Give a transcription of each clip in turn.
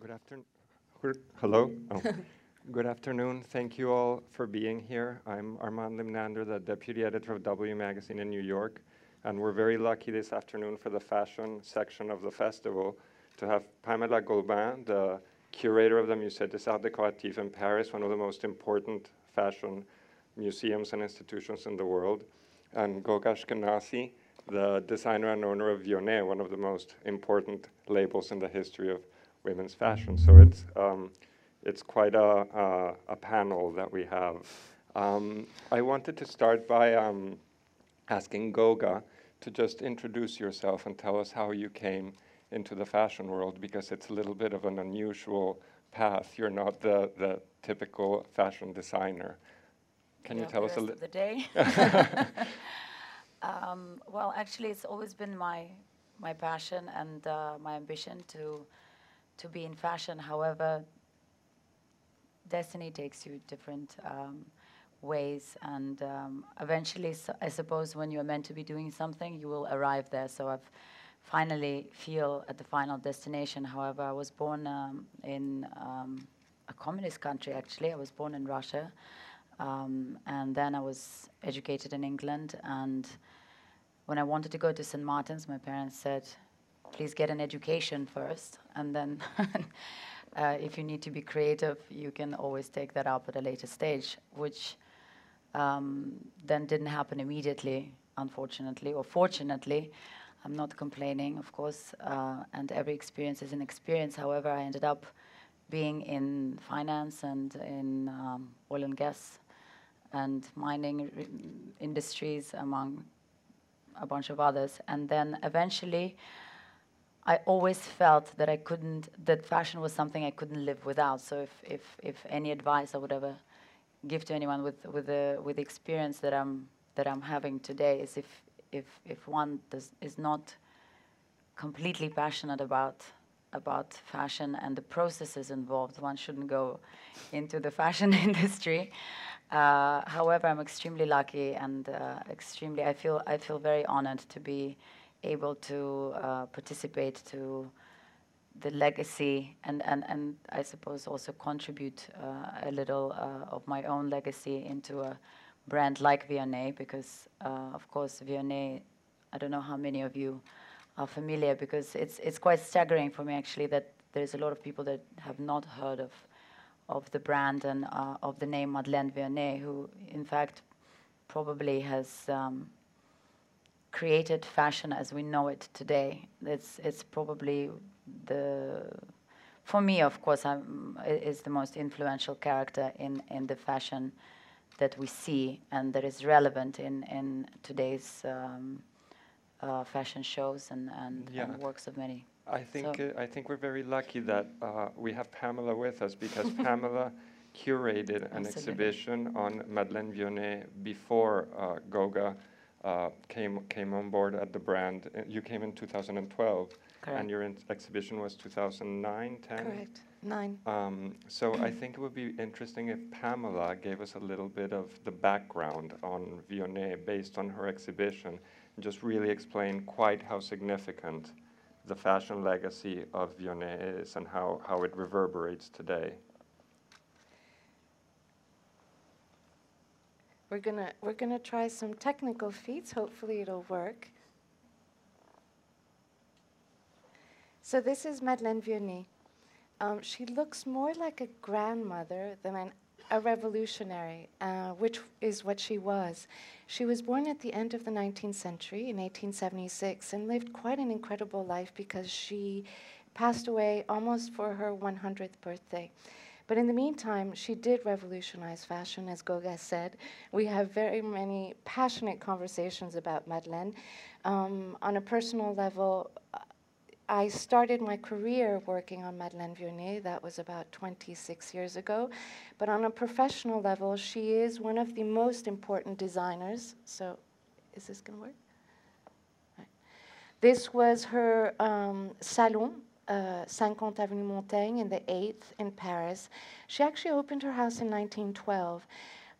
Good afternoon. Hello. Oh. Good afternoon. Thank you all for being here. I'm Armand Limnander, the deputy editor of W Magazine in New York, and we're very lucky this afternoon for the fashion section of the festival to have Pamela Golbin, the curator of the Musée des Arts Décoratifs in Paris, one of the most important fashion museums and institutions in the world, and Goga Ashkenazi, the designer and owner of Vionnet, one of the most important labels in the history of women's fashion. So it's, um, it's quite a, a, a, panel that we have. Um, I wanted to start by um, asking Goga to just introduce yourself and tell us how you came into the fashion world because it's a little bit of an unusual path. You're not the, the typical fashion designer. Can you, you tell us a little? The day. um, well, actually, it's always been my my passion and uh, my ambition to to be in fashion. However, destiny takes you different um, ways, and um, eventually, so I suppose, when you're meant to be doing something, you will arrive there. So I've finally feel at the final destination. However, I was born um, in um, a communist country. Actually, I was born in Russia. Um, and then I was educated in England. And when I wanted to go to St. Martin's, my parents said, please get an education first. And then uh, if you need to be creative, you can always take that up at a later stage, which um, then didn't happen immediately, unfortunately, or fortunately. I'm not complaining, of course, uh, and every experience is an experience. However, I ended up being in finance and in um, oil and gas and mining industries, among a bunch of others. And then eventually, I always felt that I couldn't, that fashion was something I couldn't live without. So if, if, if any advice I would ever give to anyone with, with, the, with the experience that I'm, that I'm having today is if, if, if one does, is not completely passionate about about fashion and the processes involved. One shouldn't go into the fashion industry. Uh, however, I'm extremely lucky and uh, extremely. I feel I feel very honored to be able to uh, participate to the legacy and, and, and I suppose also contribute uh, a little uh, of my own legacy into a brand like Vionnet because uh, of course Vionnet, I don't know how many of you are familiar because it's it's quite staggering for me actually that there's a lot of people that have not heard of of the brand and uh, of the name Madeleine Vionnet, who in fact probably has um, created fashion as we know it today. It's it's probably the for me, of course, I'm, is the most influential character in, in the fashion that we see and that is relevant in, in today's um, uh, fashion shows and, and, yeah. and, works of many. I think so. uh, I think we're very lucky that uh, we have Pamela with us because Pamela curated an Absolutely. exhibition on Madeleine Vionnet before uh, Goga uh, came came on board at the brand. Uh, you came in 2012, Correct. and your exhibition was 2009, 10. Correct, nine. Um, so I think it would be interesting if Pamela gave us a little bit of the background on Vionnet based on her exhibition just really explain quite how significant the fashion legacy of Vionnet is and how, how it reverberates today. We're gonna we're gonna try some technical feats. Hopefully it'll work. So this is Madeleine Vionnet. Um, she looks more like a grandmother than an a revolutionary, uh, which is what she was. She was born at the end of the 19th century in 1876 and lived quite an incredible life because she passed away almost for her 100th birthday. But in the meantime, she did revolutionize fashion, as Goga said. We have very many passionate conversations about Madeleine. Um, on a personal level, I started my career working on Madeleine Vionnet. That was about 26 years ago. But on a professional level, she is one of the most important designers. So, is this going to work? This was her um, salon, uh, 50 Avenue Montaigne, in the 8th in Paris. She actually opened her house in 1912.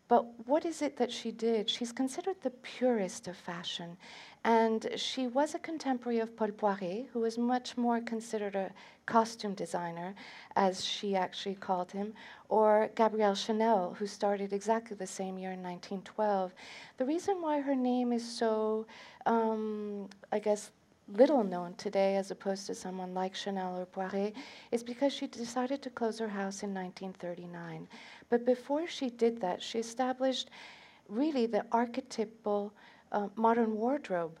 But what is it that she did? She's considered the purest of fashion. And she was a contemporary of Paul Poiret, who was much more considered a costume designer, as she actually called him, or Gabrielle Chanel, who started exactly the same year in 1912. The reason why her name is so, um, I guess, little known today as opposed to someone like Chanel or Poiret is because she decided to close her house in 1939. But before she did that, she established really the archetypal uh, modern wardrobe.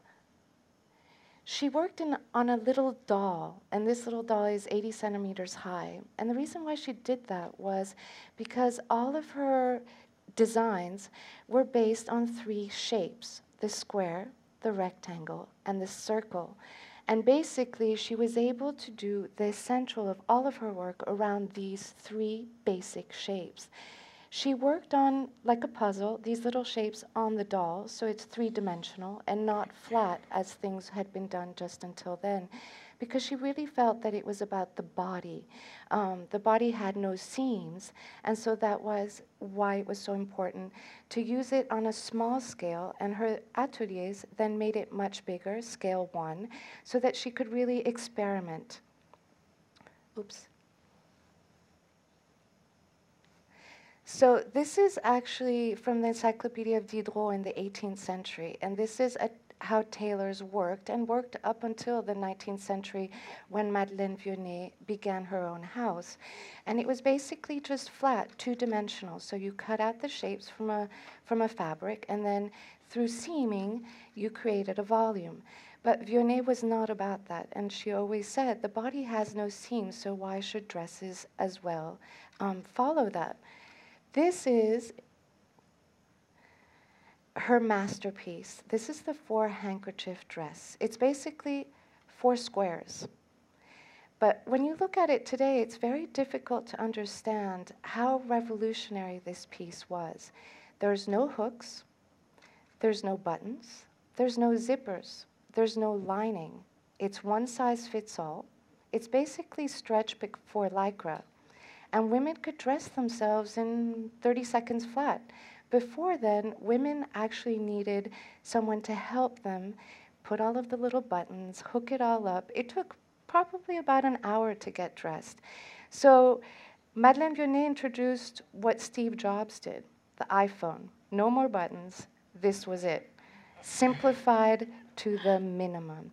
She worked in, on a little doll, and this little doll is 80 centimeters high. And the reason why she did that was because all of her designs were based on three shapes the square, the rectangle, and the circle. And basically, she was able to do the central of all of her work around these three basic shapes. She worked on, like a puzzle, these little shapes on the doll, so it's three dimensional and not flat as things had been done just until then, because she really felt that it was about the body. Um, the body had no seams, and so that was why it was so important to use it on a small scale, and her ateliers then made it much bigger, scale one, so that she could really experiment. Oops. So this is actually from the Encyclopedia of Diderot in the 18th century, and this is a, how tailors worked and worked up until the 19th century when Madeleine Vionnet began her own house. And it was basically just flat, two-dimensional. So you cut out the shapes from a from a fabric, and then through seaming, you created a volume. But Vionnet was not about that, and she always said the body has no seams, so why should dresses as well um, follow that? This is her masterpiece. This is the four handkerchief dress. It's basically four squares. But when you look at it today, it's very difficult to understand how revolutionary this piece was. There's no hooks, there's no buttons, there's no zippers, there's no lining. It's one size fits all. It's basically stretch for lycra and women could dress themselves in 30 seconds flat. Before then, women actually needed someone to help them put all of the little buttons, hook it all up. It took probably about an hour to get dressed. So Madeleine Vionnet introduced what Steve Jobs did the iPhone. No more buttons. This was it. Simplified to the minimum.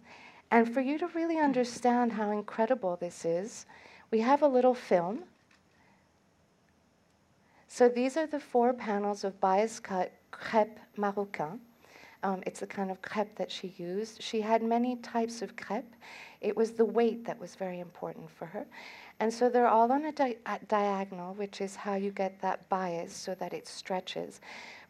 And for you to really understand how incredible this is, we have a little film so these are the four panels of bias cut crepe marocain. Um, it's the kind of crepe that she used. She had many types of crepe. It was the weight that was very important for her. And so they're all on a, di- a diagonal, which is how you get that bias so that it stretches.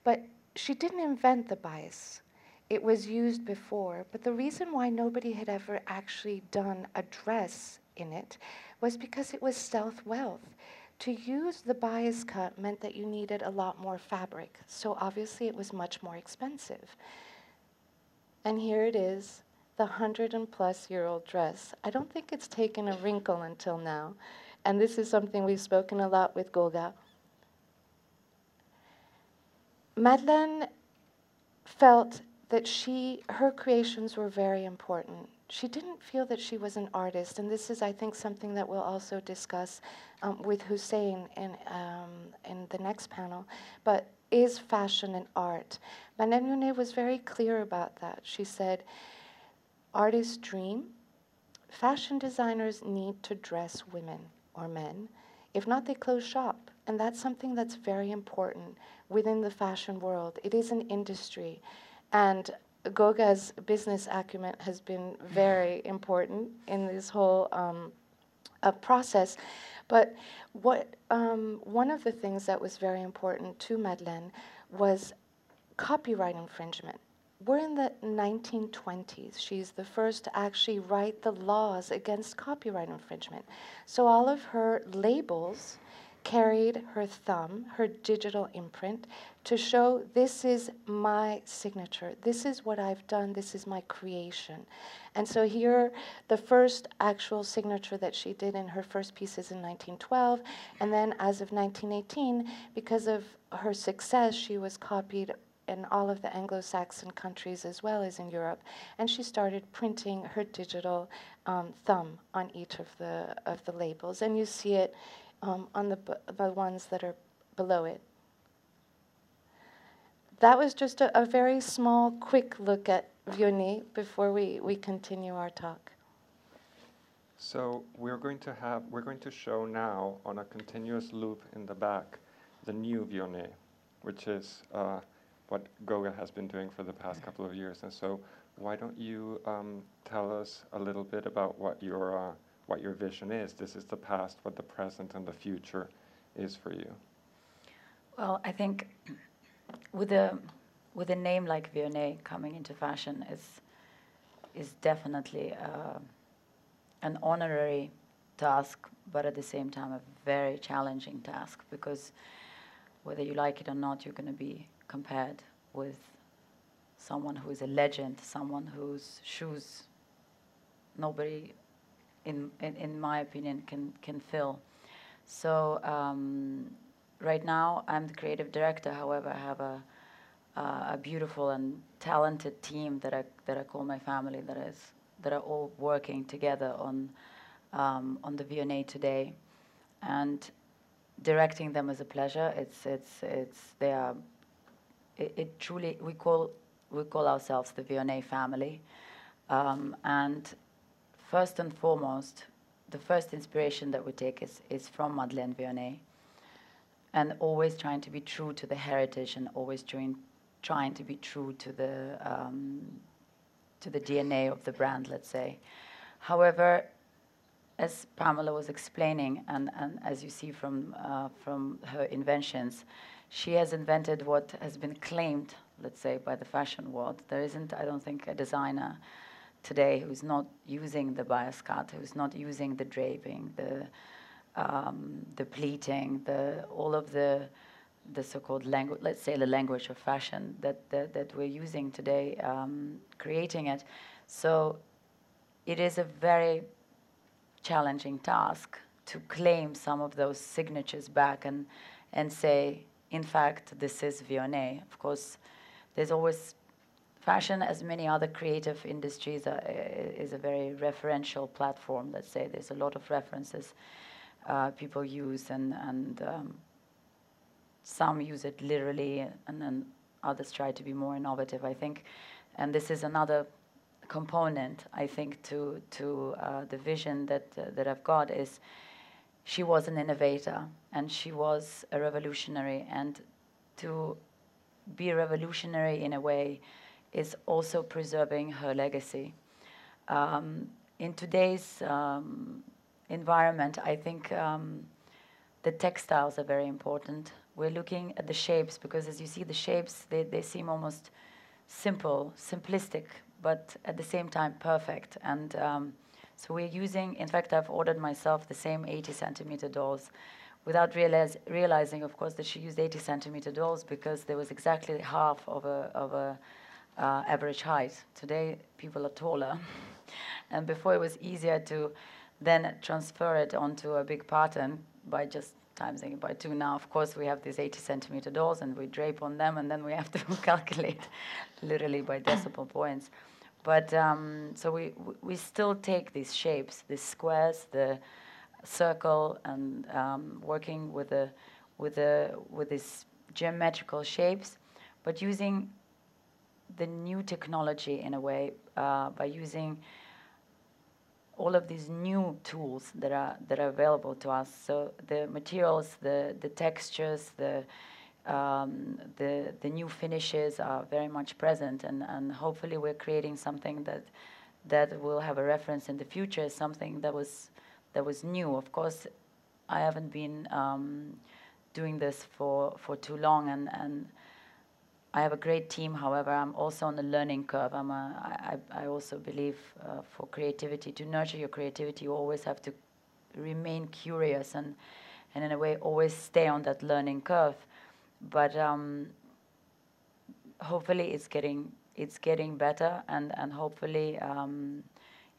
But she didn't invent the bias. It was used before, but the reason why nobody had ever actually done a dress in it was because it was stealth wealth. To use the bias cut meant that you needed a lot more fabric, so obviously it was much more expensive. And here it is, the hundred and plus year old dress. I don't think it's taken a wrinkle until now, and this is something we've spoken a lot with Goga. Madeleine felt that she, her creations were very important she didn't feel that she was an artist, and this is, I think, something that we'll also discuss um, with Hussein in, um, in the next panel. But is fashion an art? Vionnet was very clear about that. She said, artists dream. Fashion designers need to dress women or men. If not, they close shop. And that's something that's very important within the fashion world. It is an industry. And Goga's business acumen has been very important in this whole um, uh, process. But what um, one of the things that was very important to Madeleine was copyright infringement. We're in the 1920s. She's the first to actually write the laws against copyright infringement. So all of her labels carried her thumb, her digital imprint, to show this is my signature. This is what I've done. This is my creation. And so here, the first actual signature that she did in her first pieces in 1912, and then as of 1918, because of her success, she was copied in all of the Anglo-Saxon countries as well as in Europe, and she started printing her digital um, thumb on each of the of the labels, and you see it um, on the the ones that are below it. That was just a, a very small, quick look at Vionnet before we, we continue our talk. So we're going to have we're going to show now on a continuous loop in the back the new Vionnet, which is uh, what Goga has been doing for the past couple of years. And so, why don't you um, tell us a little bit about what your uh, what your vision is? This is the past, what the present and the future is for you. Well, I think with a with a name like Vionnet coming into fashion is is definitely uh, an honorary task, but at the same time a very challenging task because whether you like it or not, you're going to be compared with someone who is a legend, someone whose shoes nobody, in, in, in my opinion, can, can fill. So um, right now, I'm the creative director. However, I have a, uh, a beautiful and talented team that I, that I call my family that is that are all working together on um, on the Vionnet today, and directing them is a pleasure. It's it's it's they are it, it, truly we call we call ourselves the Vionnet family, um, and first and foremost, the first inspiration that we take is is from Madeleine Vionnet, and always trying to be true to the heritage and always trying trying to be true to the um, to the DNA of the brand, let's say. However, as Pamela was explaining, and, and as you see from, uh, from her inventions, she has invented what has been claimed, let's say, by the fashion world. There isn't, I don't think, a designer today who's not using the bias cut, who's not using the draping, the, um, the pleating, the, all of the, the so-called language, let's say the language of fashion that, that, that we're using today, um, creating it. So it is a very challenging task to claim some of those signatures back and, and say, in fact, this is Vionnet. Of course, there's always fashion, as many other creative industries, uh, is a very referential platform. Let's say there's a lot of references uh, people use, and and um, some use it literally, and then others try to be more innovative. I think, and this is another component I think to to uh, the vision that uh, that I've got is she was an innovator and she was a revolutionary. And to be revolutionary in a way is also preserving her legacy. Um, in today's um, environment, I think um, the textiles are very important. We're looking at the shapes because, as you see, the shapes they, they seem almost simple, simplistic, but at the same time perfect. And um, so we're using, in fact, I've ordered myself the same 80 centimeter dolls without realize, realizing, of course, that she used 80 centimeter dolls because there was exactly half of a, of a uh, average height. Today, people are taller. and before it was easier to then transfer it onto a big pattern by just timesing it by two. Now, of course, we have these 80 centimeter dolls and we drape on them and then we have to calculate literally by decimal points. But um, so we, we still take these shapes, these squares, the circle, and um, working with the with the with these geometrical shapes, but using the new technology in a way uh, by using all of these new tools that are that are available to us. So the materials, the the textures, the um, the, the new finishes are very much present, and, and hopefully we're creating something that, that will have a reference in the future, something that was, that was new. Of course, I haven't been um, doing this for, for too long, and, and I have a great team. However, I'm also on the learning curve. I'm a, I, I also believe uh, for creativity, to nurture your creativity, you always have to remain curious and and in a way always stay on that learning curve. But um, hopefully it's getting it's getting better, and and hopefully um,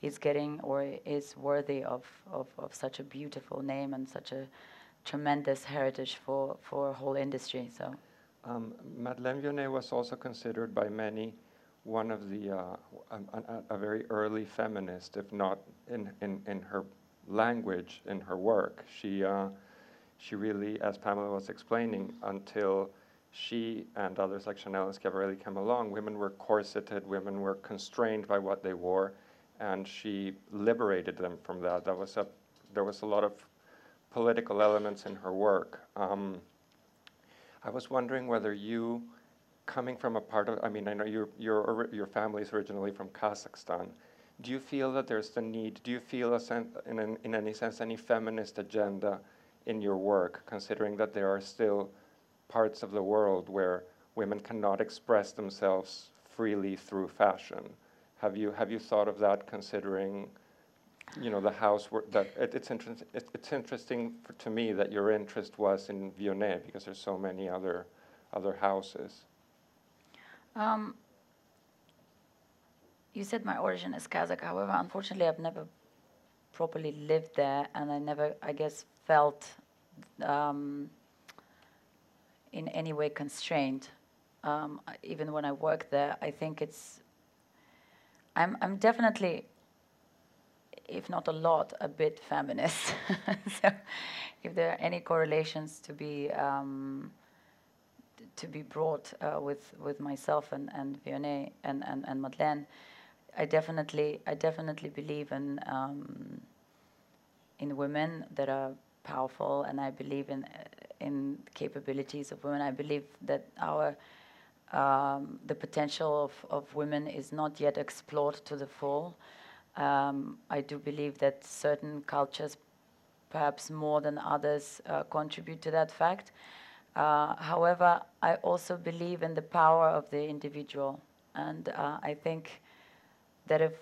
it's getting or is worthy of, of, of such a beautiful name and such a tremendous heritage for for a whole industry. So. Um, Madeleine Vionnet was also considered by many one of the, uh, a, a, very early feminist, if not in, in, in her language, in her work. She, uh, she really, as Pamela was explaining, until she and others like Chanel and Schiaparelli came along, women were corseted, women were constrained by what they wore, and she liberated them from that. That was a, there was a lot of political elements in her work. Um, I was wondering whether you coming from a part of, I mean, I know your, your, your family is originally from Kazakhstan. Do you feel that there's the need, do you feel a sen- in, an, in any sense any feminist agenda in your work, considering that there are still parts of the world where women cannot express themselves freely through fashion? Have you, have you thought of that considering you know, the house that it, it's, inter- it, it's interesting for, to me that your interest was in Vionnet because there's so many other other houses. Um, you said my origin is Kazakh. However, unfortunately, I've never properly lived there, and I never, I guess, felt um, in any way constrained. Um, even when I work there, I think it's. I'm, I'm definitely, if not a lot, a bit feminist. so, if there are any correlations to be um, to be brought uh, with with myself and and and, and and Madeleine, I definitely I definitely believe in um, in women that are powerful, and I believe in in capabilities of women. I believe that our um, the potential of, of women is not yet explored to the full. Um, I do believe that certain cultures, perhaps more than others, uh, contribute to that fact. Uh, however, I also believe in the power of the individual. And uh, I think that if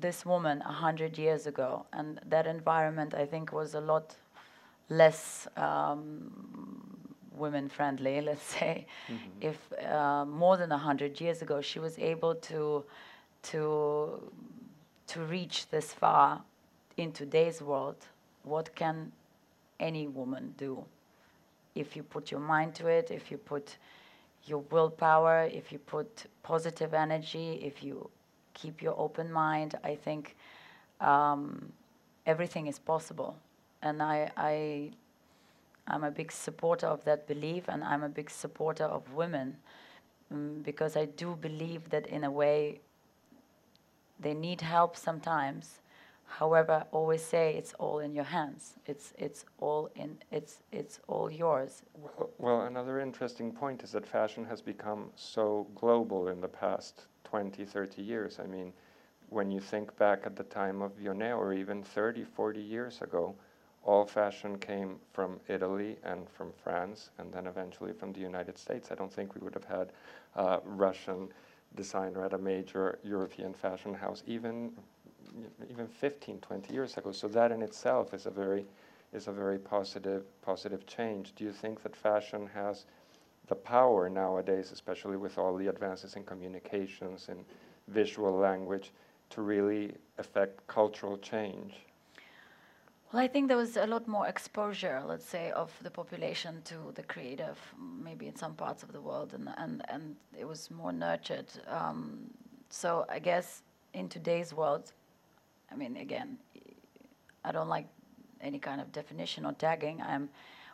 this woman 100 years ago, and that environment I think was a lot less um, women friendly, let's say, mm-hmm. if uh, more than 100 years ago she was able to, to, to reach this far in today's world, what can any woman do? if you put your mind to it, if you put your willpower, if you put positive energy, if you keep your open mind, I think um, everything is possible. And I, I, I'm a big supporter of that belief, and I'm a big supporter of women um, because I do believe that in a way they need help sometimes However, always say it's all in your hands. It's it's all in it's it's all yours. Well, another interesting point is that fashion has become so global in the past 20, 30 years. I mean, when you think back at the time of Vionnet or even 30, 40 years ago, all fashion came from Italy and from France and then eventually from the United States. I don't think we would have had uh, Russian designer at a major European fashion house, even even 15, 20 years ago. So that in itself is a very, is a very positive, positive change. Do you think that fashion has the power nowadays, especially with all the advances in communications and visual language, to really affect cultural change? Well, I think there was a lot more exposure, let's say, of the population to the creative, maybe in some parts of the world, and and, and it was more nurtured. Um, so I guess in today's world, I mean, again, I don't like any kind of definition or tagging. I'm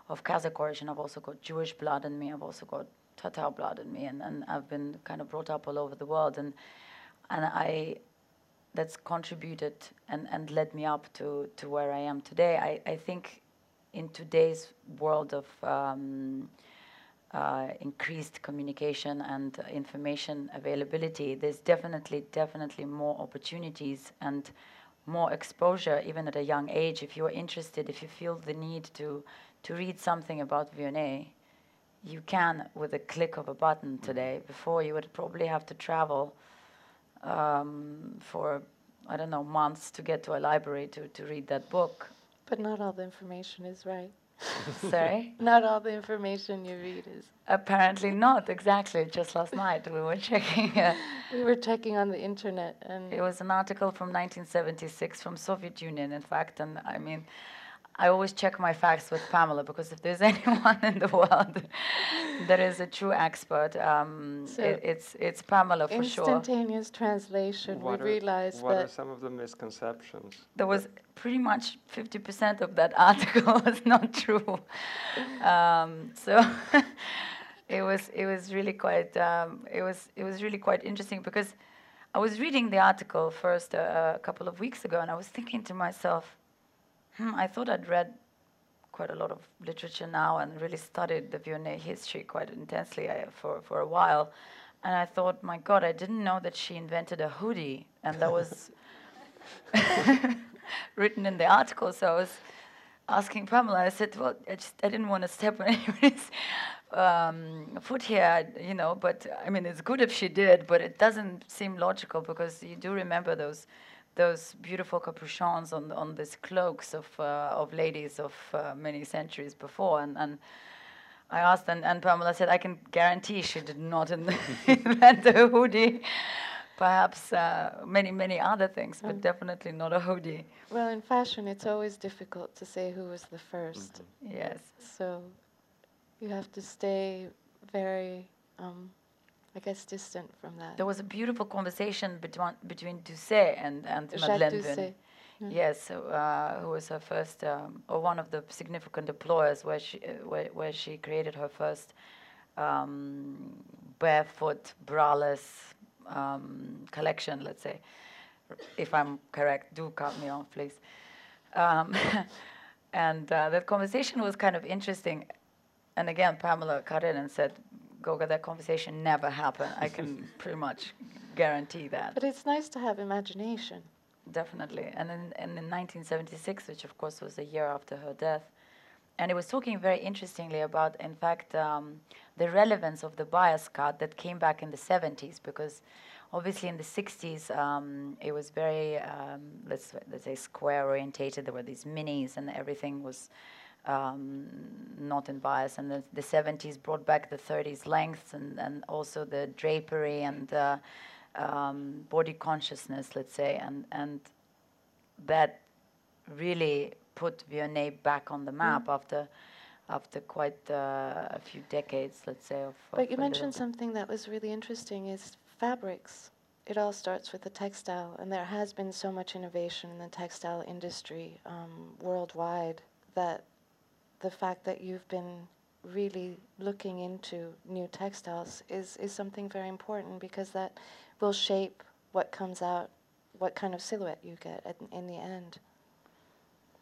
of Kazakh origin. I've also got Jewish blood in me. I've also got Tatar blood in me, and, and I've been kind of brought up all over the world, and and I that's contributed and, and led me up to, to where I am today. I, I think in today's world of um, uh, increased communication and information availability, there's definitely, definitely more opportunities and more exposure, even at a young age, if you're interested, if you feel the need to, to read something about Vionnet, you can with a click of a button today. Before, you would probably have to travel um, for, I don't know, months to get to a library to, to read that book. But not all the information is right. Sorry? Not all the information you read is. Apparently not, exactly. Just last night we were checking. Uh, We were checking on the internet, and it was an article from 1976 from Soviet Union, in fact, and I mean, I always check my facts with Pamela because if there's anyone in the world that is a true expert, um, So it, it's it's Pamela for sure. instantaneous translation. What we are- realized What are some of the misconceptions? There was pretty much 50% of that article was not true. Um, so it was it was really quite um, it was it was really quite interesting because I was reading the article first uh, a couple of weeks ago and I was thinking to myself, hmm, I thought I'd read quite a lot of literature now and really studied the Vionnet history quite intensely uh, for for a while, and I thought, my God, I didn't know that she invented a hoodie, and that was written in the article. So I was asking Pamela. I said, "Well, I just I didn't want to step on anybody's um, foot here, you know. But I mean, it's good if she did, but it doesn't seem logical because you do remember those." Those beautiful capuchons on on these cloaks of uh, of ladies of uh, many centuries before, and, and I asked, and, and Pamela said, I can guarantee she did not invent a hoodie. Perhaps uh, many, many other things, but Mm. definitely not a hoodie. well, in fashion, it's always difficult to say who was the 1st Yes. So you have to stay very, um, I guess, distant from that. There was a beautiful conversation between, between Doucet and, and Jacques Madeleine Doucet. Mm. Yes, uh, who was her first, um, or one of the significant employers where she, uh, where, where she created her first um, barefoot, braless um, collection, let's say. If I'm correct, do cut me off, please. Um, and uh, that conversation was kind of interesting. And again, Pamela cut in and said, Goga, that conversation never happened. I can pretty much guarantee that. But it's nice to have imagination. Definitely. And in, and in 1976, which of course was a year after her death, and it was talking very interestingly about, in fact, um, the relevance of the bias cut that came back in the 70s, because obviously in the 60s um, it was very, um, let's let's say, square orientated. There were these minis, and everything was um, not in bias. And the, the 70s brought back the 30s lengths, and, and also the drapery and uh, um, body consciousness, let's say, and and that really put Vionnet back on the map after after quite uh, a few decades, let's say. Of, of But you mentioned something that was really interesting is fabrics. It all starts with the textile, and there has been so much innovation in the textile industry um, worldwide that the fact that you've been really looking into new textiles is, is something very important because that will shape what comes out, what kind of silhouette you get at, in the end.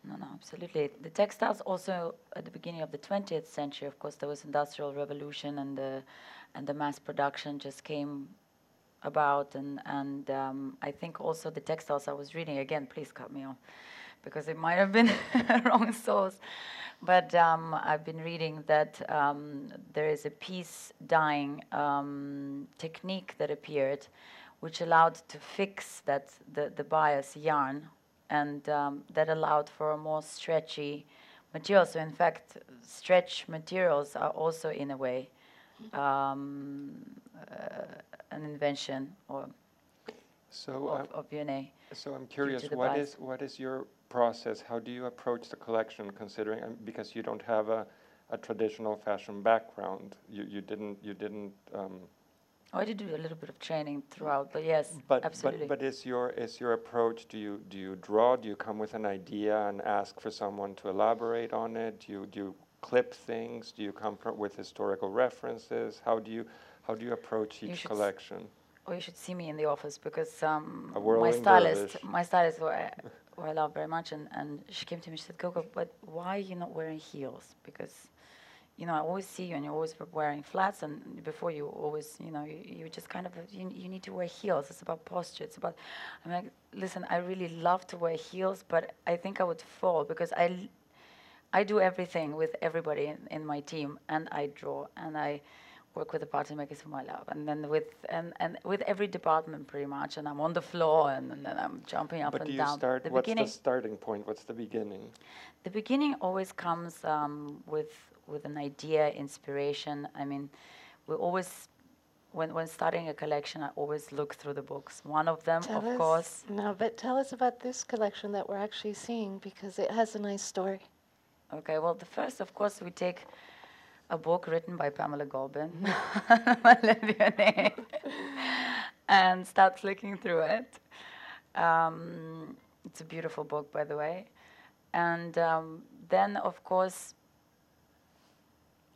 No, no, absolutely. The textiles also at the beginning of the 20th century, of course, there was industrial revolution and the and the mass production just came about, and and um, I think also the textiles I was reading again. Please cut me off, because it might have been wrong source. But um, I've been reading that um, there is a piece dyeing um, technique that appeared, which allowed to fix that the the bias yarn and um, that allowed for a more stretchy material. So, in fact, stretch materials are also, in a way, um, uh, an invention or So, of, uh, of Vionnet. so I'm curious, what bias. is, what is your process? How do you approach the collection considering, um, because you don't have a, a traditional fashion background? You, you didn't, you didn't, um, Oh, I did do a little bit of training throughout, but yes, But, absolutely. but, but is your, is your approach, do you, do you draw, do you come with an idea and ask for someone to elaborate on it? Do you, do you clip things? Do you come with historical references? How do you, how do you approach You each s- collection? Oh, you should see me in the office because um, A my stylist, my stylist, who I, love very much, and, and she came to me. She said, "Coco, but why are you not wearing heels? Because, you know, I always see you and you're always wearing flats, and before you always, you know, you, you just kind of you, you need to wear heels. It's about posture. It's about. I'm like, listen, I really love to wear heels, but I think I would fall because I, I do everything with everybody in, in my team, and I draw, and I work with the party makers whom my love, and then with and, and with every department pretty much, and I'm on the floor, and, and then I'm jumping up But and do you down. start, the what's beginning, the starting point? What's the beginning? the beginning always comes um, with with an idea, inspiration. I mean, we always. When, when starting a collection, I always look through the books. One of them, Tell of us, course, No, but tell us about this collection that we're actually seeing because it has a nice story. Okay, well, the first, of course, we take a book written by Pamela Golbin, and start flicking through it. Um, it's a beautiful book, by the way. And um, then, of course,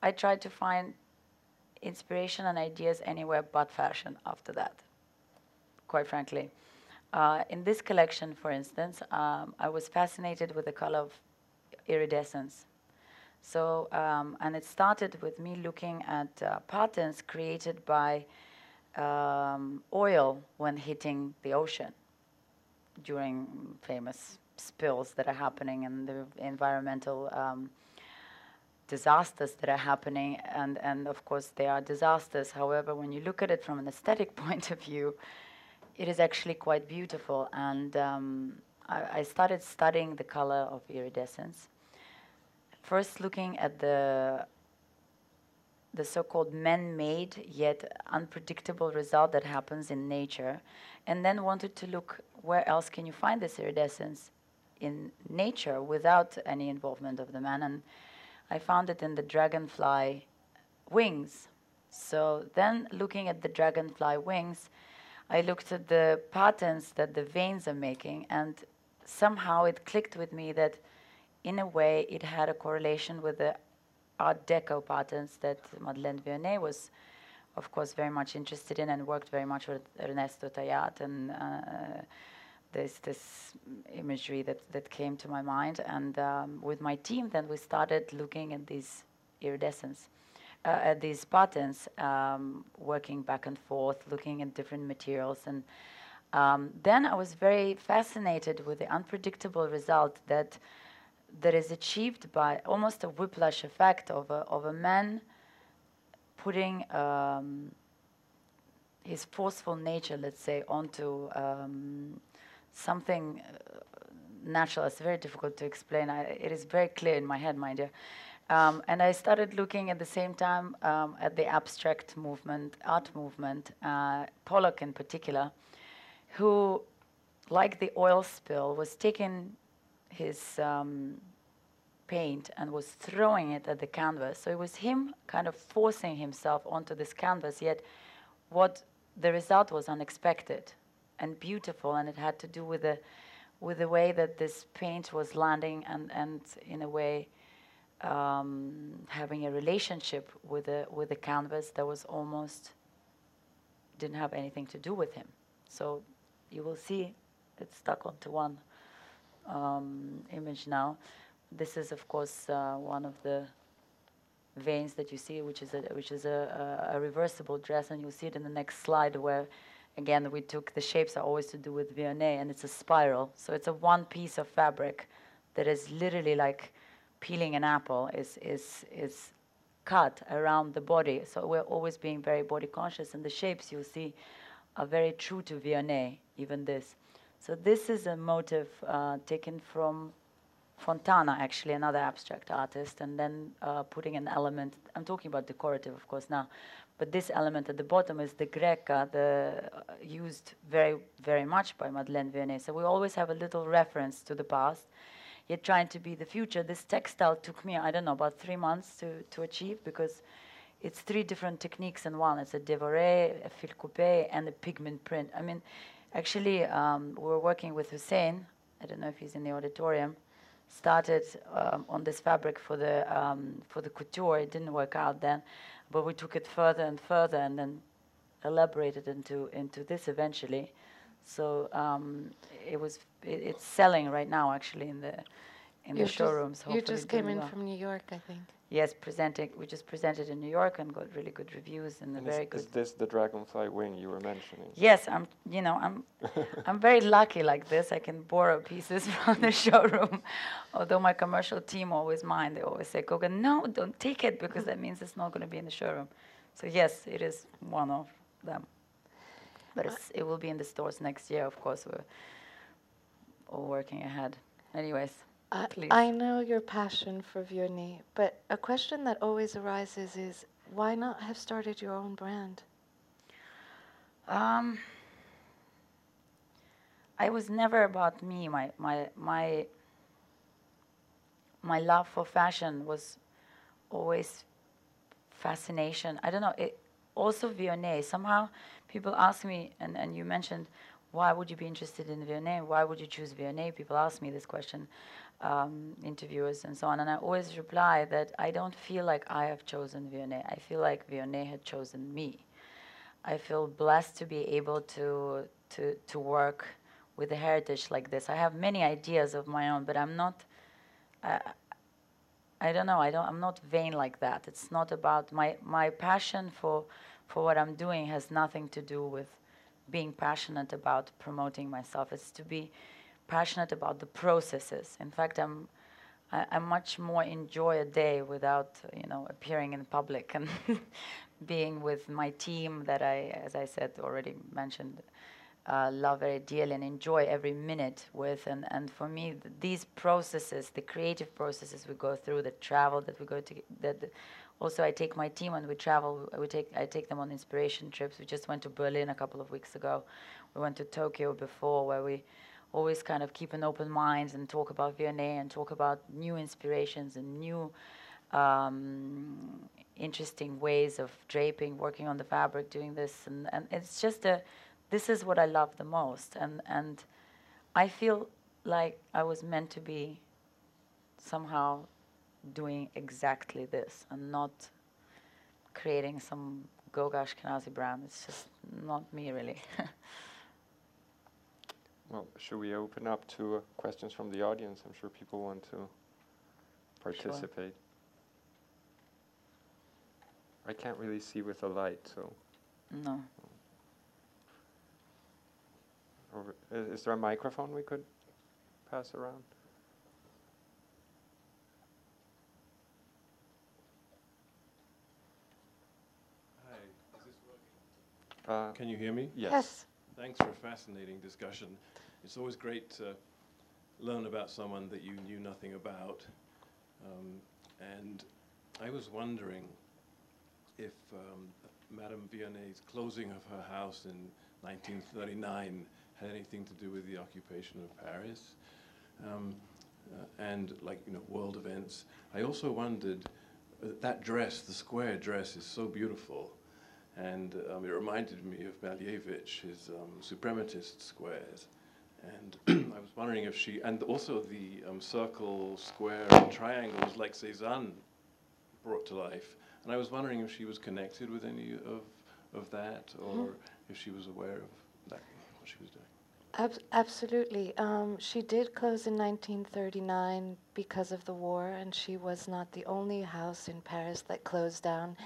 I tried to find inspiration and ideas anywhere but fashion after that, quite frankly. Uh, in this collection, for instance, um, I was fascinated with the color of iridescence. So, um, and it started with me looking at uh, patterns created by um, oil when hitting the ocean during famous spills that are happening and the environmental um, disasters that are happening. And, and of course, they are disasters. However, when you look at it from an aesthetic point of view, it is actually quite beautiful. And um, I, I started studying the color of iridescence first looking at the the so-called man-made yet unpredictable result that happens in nature and then wanted to look where else can you find this iridescence in nature without any involvement of the man and i found it in the dragonfly wings. So then looking at the dragonfly wings i looked at the patterns that the veins are making and somehow it clicked with me that in a way, it had a correlation with the Art Deco patterns that Madeleine Vionnet was, of course, very much interested in and worked very much with Ernesto Thayaht. And uh, this imagery that, that came to my mind. And um, with my team, then we started looking at these iridescence, uh, at these patterns, um, working back and forth, looking at different materials. And um, then I was very fascinated with the unpredictable result that that is achieved by almost a whiplash effect of a, of a man putting um, his forceful nature, let's say, onto um, something uh, natural. It's very difficult to explain. I, it is very clear in my head, mind you. Um, and I started looking at the same time um, at the abstract movement, art movement, uh, Pollock in particular, who, like the oil spill, was taking his um, paint and was throwing it at the canvas. So it was him kind of forcing himself onto this canvas, yet what the result was unexpected and beautiful, and it had to do with the, with the way that this paint was landing and, and in a way um, having a relationship with the, with the canvas that was almost didn't have anything to do with him. So you will see it's stuck onto one um, image now. This is, of course, uh, one of the veins that you see, which is a which is a, a, a, reversible dress, and you'll see it in the next slide, where again we took the shapes are always to do with Vionnet, and it's a spiral. So it's a one piece of fabric that is literally like peeling an apple is is is cut around the body. So we're always being very body conscious, and the shapes you'll see are very true to Vionnet, even this. So this is a motive uh, taken from Fontana, actually, another abstract artist, and then uh, putting an element. I'm talking about decorative, of course, now, but this element at the bottom is the greca, the uh, used very, very much by Madeleine Vionnet. So we always have a little reference to the past, yet trying to be the future. This textile took me, I don't know, about three months to, to achieve because it's three different techniques in one. It's a dévoré, a fil coupé, and a pigment print. I mean, actually, um, we were working with Hussein. I don't know if he's in the auditorium started um, on this fabric for the um, for the couture. It didn't work out then, but we took it further and further, and then elaborated into into this eventually. So um, it was it, it's selling right now actually in the in you the showrooms. Just, you just came in well. from New York, I think. Yes, presenting. We just presented in New York and got really good reviews and, and very is, good. Is this the dragonfly wing you were mentioning? Yes, I'm. You know, I'm. I'm very lucky like this. I can borrow pieces from the showroom, although my commercial team always mind. They always say, "Goga, no, don't take it because that means it's not going to be in the showroom." So yes, it is one of them. But it's, it will be in the stores next year, of course. We're all working ahead. Anyways, I- please. I know your passion for Vionnet, but a question that always arises is why not have started your own brand? Um, I was never about me. My my my my love for fashion was always fascination. I don't know. It also Vionnet. Somehow people ask me, and, and you mentioned, why would you be interested in Vionnet? Why would you choose Vionnet? People ask me this question, um, interviewers and so on, and I always reply that I don't feel like I have chosen Vionnet. I feel like Vionnet had chosen me. I feel blessed to be able to to to work with a heritage like this. I have many ideas of my own, but I'm not. Uh, I don't know. I don't. I'm not vain like that. It's not about my my passion for for what I'm doing has nothing to do with being passionate about promoting myself. It's to be passionate about the processes. In fact, I'm I, I much more enjoy a day without you know appearing in public and being with my team that I, as I said already mentioned, uh, love very dearly and enjoy every minute with. And, and for me, th- these processes, the creative processes we go through, the travel that we go to, that also I take my team when we travel. We take I take them on inspiration trips. We just went to Berlin a couple of weeks ago. We went to Tokyo before, where we always kind of keep an open mind and talk about Vionnet and talk about new inspirations and new um, interesting ways of draping, working on the fabric, doing this, and, and it's just a. This is what I love the most, and and I feel like I was meant to be somehow doing exactly this and not creating some Goga Ashkenazi brand. It's just not me, really. Well, should we open up to uh, questions from the audience? I'm sure people want to participate. I can't really see with the light, so. no. Over, is, is there a microphone we could pass around? Hi, is this working? Uh, Can you hear me? yes. Thanks for a fascinating discussion. It's always great to learn about someone that you knew nothing about. Um, and I was wondering if um, Madame Vionnet's closing of her house in 1939 had anything to do with the occupation of Paris. Um, uh, and like you know world events. I also wondered uh, that dress, the square dress, is so beautiful, and um, it reminded me of Malevich, his um, suprematist squares. And I was wondering if she, and also the um, circle, square, and triangles like Cézanne brought to life. And I was wondering if she was connected with any of, of that, or if she was aware of that, what she was doing. Ab- absolutely. Um, she did close in 1939 because of the war, and she was not the only house in Paris that closed down.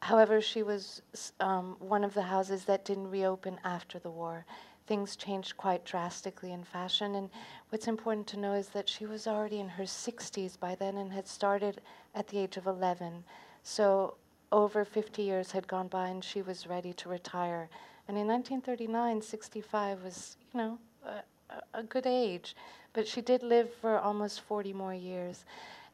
However, she was um, one of the houses that didn't reopen after the war. Things changed quite drastically in fashion, and what's important to know is that she was already in her 60s by then and had started at the age of 11. So over 50 years had gone by, and she was ready to retire. And in 1939, 65 was, you know, a, good age. But she did live for almost 40 more years.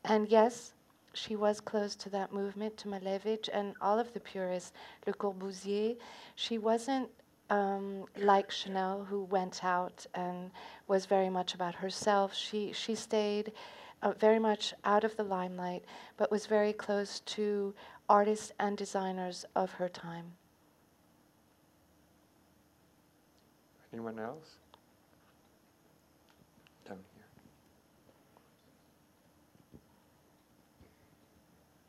And yes, she was close to that movement, to Malevich and all of the purists, Le Corbusier. She wasn't um, like Chanel, who went out and was very much about herself. She, she stayed uh, very much out of the limelight, but was very close to artists and designers of her time. Anyone else? Down here.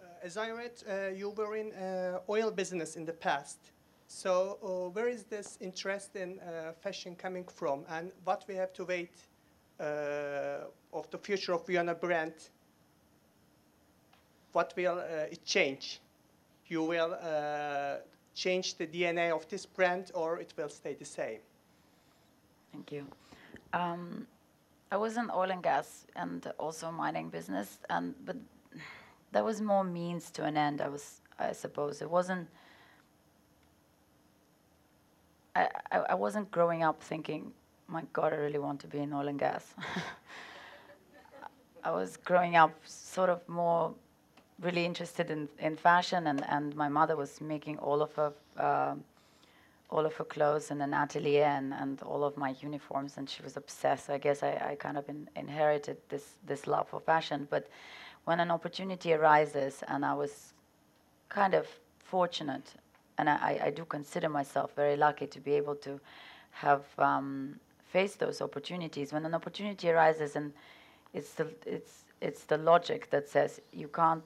Uh, As I read, uh, you were in uh, oil business in the past. So uh, where is this interest in fashion coming from, and what we have to wait of the future of Vionnet brand? What will it change? You will change the DNA of this brand, or it will stay the same? Thank you. Um, I was in oil and gas and also mining business, and but that was more means to an end. I was, I suppose, it wasn't I, I, I wasn't growing up thinking, my God, I really want to be in oil and gas. I was growing up sort of more really interested in, in fashion, and, and my mother was making all of her uh, all of her clothes in an atelier and, and all of my uniforms, and she was obsessed. I guess I, I kind of in, inherited this this love for fashion. But when an opportunity arises, and I was kind of fortunate, and I, I do consider myself very lucky to be able to have um, faced those opportunities. When an opportunity arises, and it's the it's it's the logic that says you can't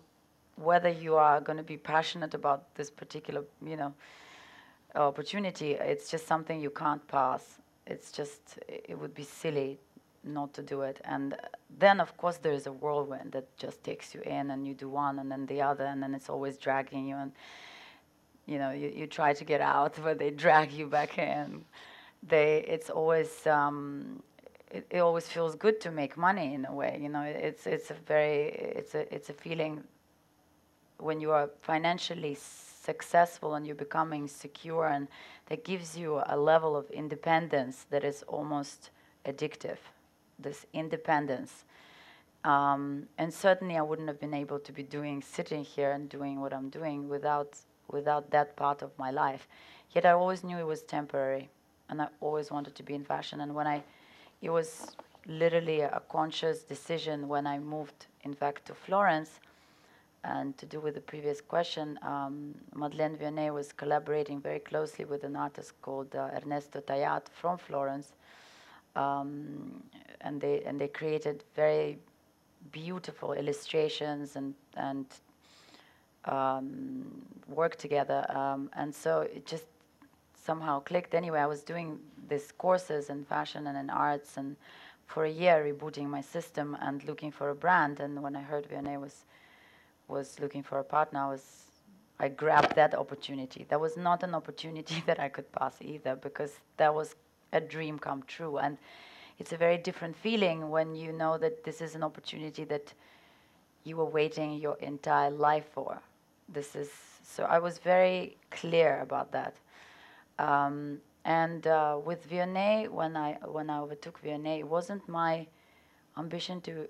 whether you are going to be passionate about this particular you know opportunity it's just something you can't pass it's just it would be silly not to do it. And then of course there is a whirlwind that just takes you in and you do one and then the other and then it's always dragging you. And you know you, you try to get out but they drag you back in. They it's always um, it, it always feels good to make money in a way you know. It's it's a very it's a it's a feeling when you are financially successful and you're becoming secure and that gives you a level of independence that is almost addictive this independence. Um, and certainly i wouldn't have been able to be doing sitting here and doing what i'm doing without without that part of my life. Yet i always knew it was temporary and i always wanted to be in fashion. And when i it was literally a conscious decision when i moved in fact to florence and to do with the previous question, um, Madeleine Vionnet was collaborating very closely with an artist called uh, Ernesto Thayaht from Florence, um, and they and they created very beautiful illustrations and and um, work together. Um, and so it just somehow clicked. Anyway, I was doing these courses in fashion and in arts, and for a year rebooting my system and looking for a brand. And when I heard Vionnet was was looking for a partner, I was I grabbed that opportunity. That was not an opportunity that I could pass either because that was a dream come true. And it's a very different feeling when you know that this is an opportunity that you were waiting your entire life for. This is so I was very clear about that. Um, and uh, with Vionnet, when I when I overtook Vionnet, it wasn't my ambition to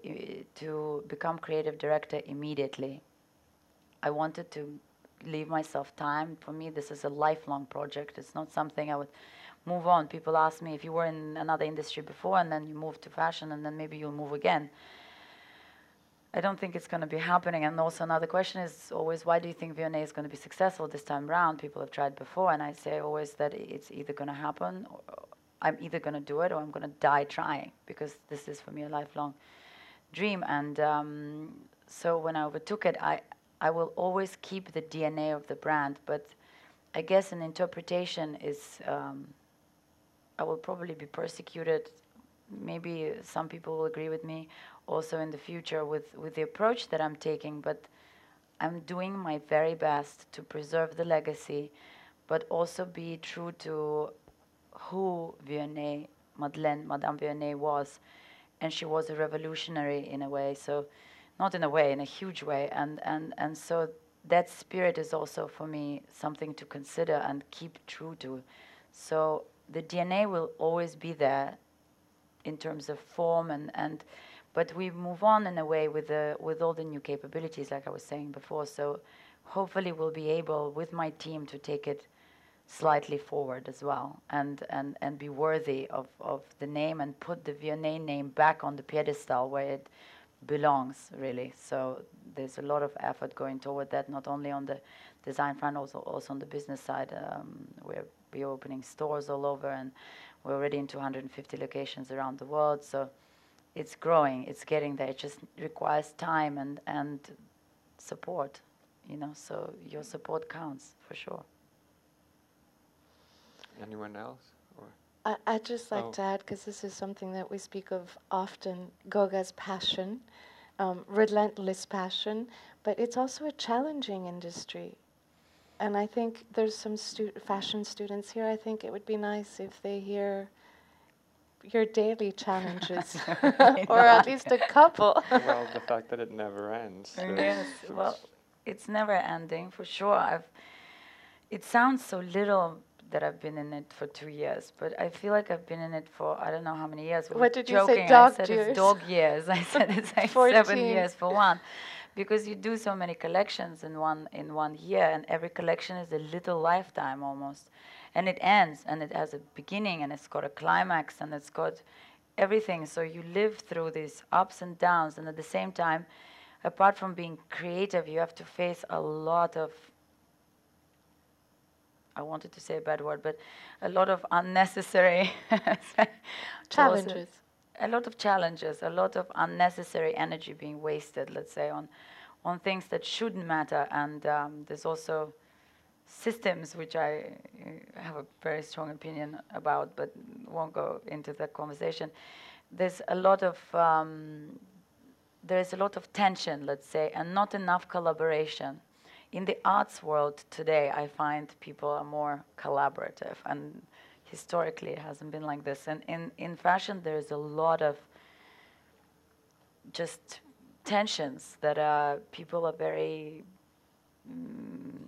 to become creative director immediately. I wanted to leave myself time. For me, this is a lifelong project. It's not something I would move on. People ask me if you were in another industry before and then you move to fashion and then maybe you'll move again. I don't think it's going to be happening. And also another question is always, why do you think Vionnet is going to be successful this time around? People have tried before, and I say always that it's either going to happen, or I'm either going to do it, or I'm going to die trying, because this is for me a lifelong dream. And um, so when I overtook it, I I will always keep the DNA of the brand, but I guess an interpretation is um, I will probably be persecuted. Maybe some people will agree with me also in the future with, with the approach that I'm taking, but I'm doing my very best to preserve the legacy, but also be true to who Vionnet, Madeleine, Madame Vionnet was. And she was a revolutionary in a way. So not in a way, in a huge way. And, and, and so that spirit is also for me something to consider and keep true to. So the DNA will always be there in terms of form and, and but we move on in a way with the with all the new capabilities like I was saying before. So hopefully we'll be able with my team to take it slightly forward as well and, and, and be worthy of, of the name and put the Vionnet name back on the pedestal where it belongs really. So there's a lot of effort going toward that, not only on the design front, also also on the business side. Um, we're we're opening stores all over, and we're already in 250 locations around the world. So it's growing, it's getting there. It just requires time and and support, you know. So your support counts for sure. Anyone else? Or I, I'd just like Oh. to add, because this is something that we speak of often Goga's passion, um, relentless passion, but it's also a challenging industry. And I think there's some stu- fashion students here. I think it would be nice if they hear your daily challenges, or at least a couple. well, the fact that it never ends. yes, well, it's never ending for sure. I've. It sounds so little that I've been in it for two years, but I feel like I've been in it for I don't know how many years. We What did you say, joking. I dog said years? it's dog years. I said it's like seven years for one, because you do so many collections in one in one year, and every collection is a little lifetime almost, and it ends, and it has a beginning, and it's got a climax, and it's got everything. So you live through these ups and downs, and at the same time, apart from being creative, you have to face a lot of I wanted to say a bad word, but a lot of unnecessary Challenges. A lot of challenges, a lot of unnecessary energy being wasted, let's say, on on things that shouldn't matter. And um, there's also systems which I uh, have a very strong opinion about, but won't go into that conversation. There's a lot of um, there is a lot of tension, let's say, and not enough collaboration. In the arts world today, I find people are more collaborative, and historically it hasn't been like this. And in, in fashion, there's a lot of just tensions that uh, people are very mm,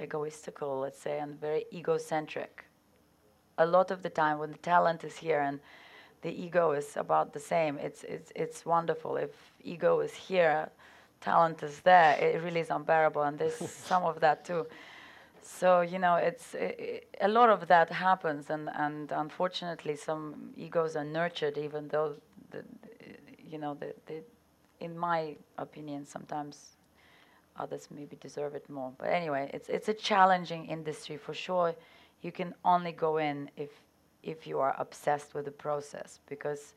egoistical, let's say, and very egocentric. A lot of the time, when the talent is here and the ego is about the same, it's it's it's wonderful. If ego is here, talent is there. It really is unbearable, and there's some of that too. So you know, it's i a lot of that happens, and and unfortunately, some egos are nurtured, even though the, you know, the, the, in my opinion, sometimes others maybe deserve it more. But anyway, it's it's a challenging industry for sure. You can only go in if if you are obsessed with the process, because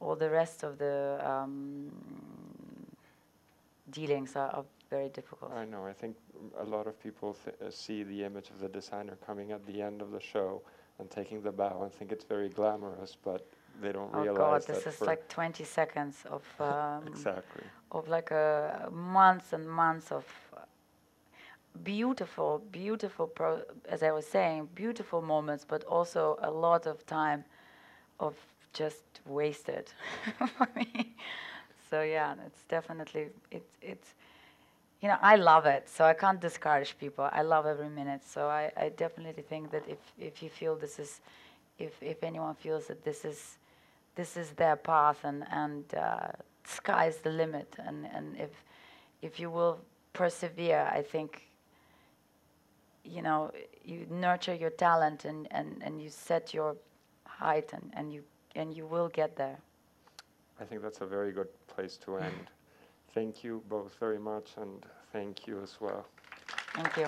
all the rest of the um, dealings are, are very difficult. I know. I think a lot of people th- uh, see the image of the designer coming at the end of the show and taking the bow and think it's very glamorous, but they don't Oh realize Oh God, this is like 20 seconds of um, exactly. of like a months and months of uh, beautiful, beautiful, pro- as I was saying, beautiful moments, but also a lot of time of just wasted for me. So yeah, it's definitely it's it's you know I love it, so I can't discourage people. I love every minute, so I, I definitely think that if if you feel this is if if anyone feels that this is this is their path and and uh, sky's the limit and and if if you will persevere i think you know you nurture your talent and and and you set your height and and you and you will get there I think that's a very good place to end. Thank you both very much, and thank you as well. thank you